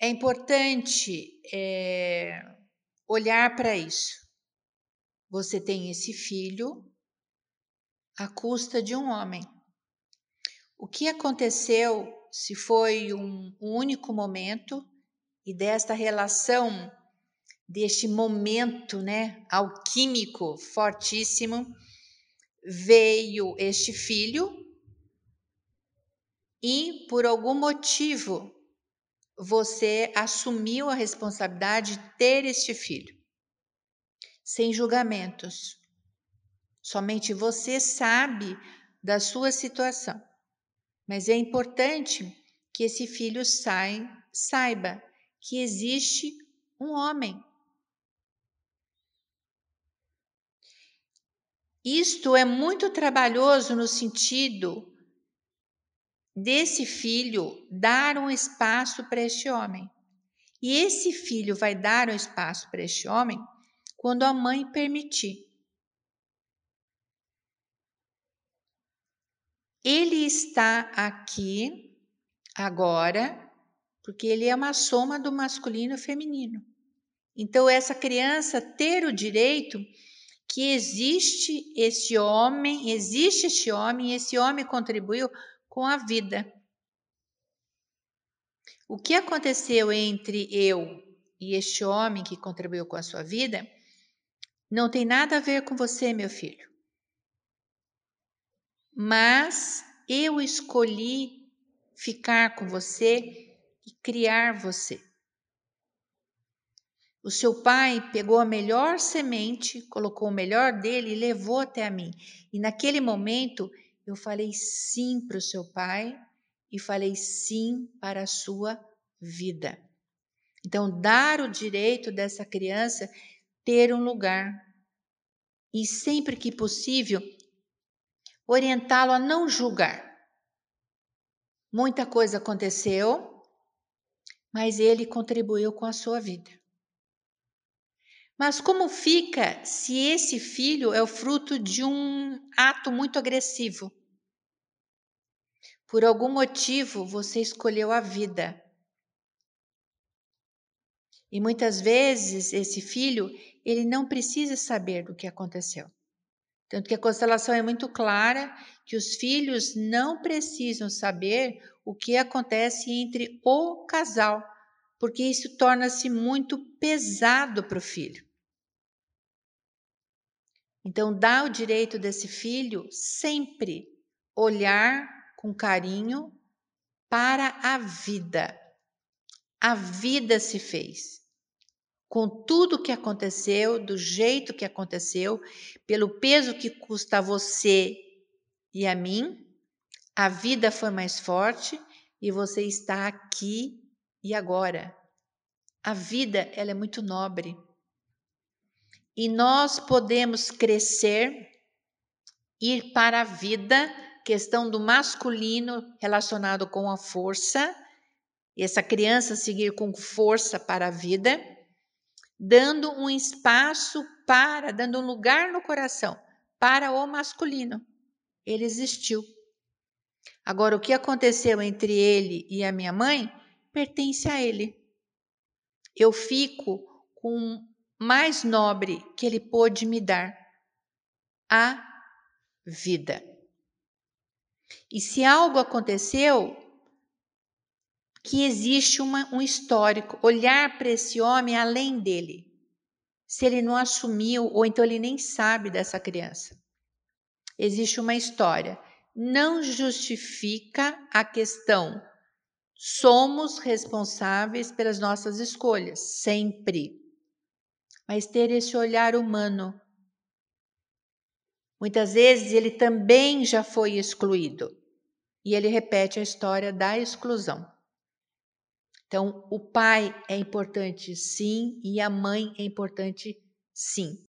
é importante é, olhar para isso. Você tem esse filho à custa de um homem. O que aconteceu, se foi um, um único momento, e desta relação, deste momento né, alquímico fortíssimo, veio este filho e, por algum motivo, você assumiu a responsabilidade de ter este filho, sem julgamentos. Somente você sabe da sua situação. Mas é importante que esse filho sai, saiba que existe um homem. Isto é muito trabalhoso no sentido desse filho dar um espaço para este homem. E esse filho vai dar um espaço para este homem quando a mãe permitir. Ele está aqui agora porque ele é uma soma do masculino e feminino. Então essa criança ter o direito que existe esse homem, existe este homem, e esse homem contribuiu com a vida. O que aconteceu entre eu e este homem que contribuiu com a sua vida não tem nada a ver com você, meu filho. Mas eu escolhi ficar com você e criar você. O seu pai pegou a melhor semente, colocou o melhor dele e levou até a mim. E naquele momento eu falei sim para o seu pai e falei sim para a sua vida. Então, dar o direito dessa criança ter um lugar e sempre que possível orientá-lo a não julgar. Muita coisa aconteceu, mas ele contribuiu com a sua vida. Mas como fica se esse filho é o fruto de um ato muito agressivo? Por algum motivo você escolheu a vida. E muitas vezes esse filho, ele não precisa saber do que aconteceu. Tanto que a constelação é muito clara que os filhos não precisam saber o que acontece entre o casal, porque isso torna-se muito pesado para o filho. Então, dá o direito desse filho sempre olhar com carinho para a vida. A vida se fez. Com tudo que aconteceu, do jeito que aconteceu, pelo peso que custa a você e a mim, a vida foi mais forte e você está aqui e agora. A vida, ela é muito nobre. E nós podemos crescer, ir para a vida questão do masculino relacionado com a força, essa criança seguir com força para a vida, dando um espaço para, dando um lugar no coração para o masculino. Ele existiu. Agora, o que aconteceu entre ele e a minha mãe pertence a ele. Eu fico com o mais nobre que ele pôde me dar, a vida. E se algo aconteceu, que existe uma, um histórico, olhar para esse homem além dele. Se ele não assumiu, ou então ele nem sabe dessa criança. Existe uma história. Não justifica a questão. Somos responsáveis pelas nossas escolhas, sempre. Mas ter esse olhar humano Muitas vezes ele também já foi excluído. E ele repete a história da exclusão. Então, o pai é importante sim e a mãe é importante sim.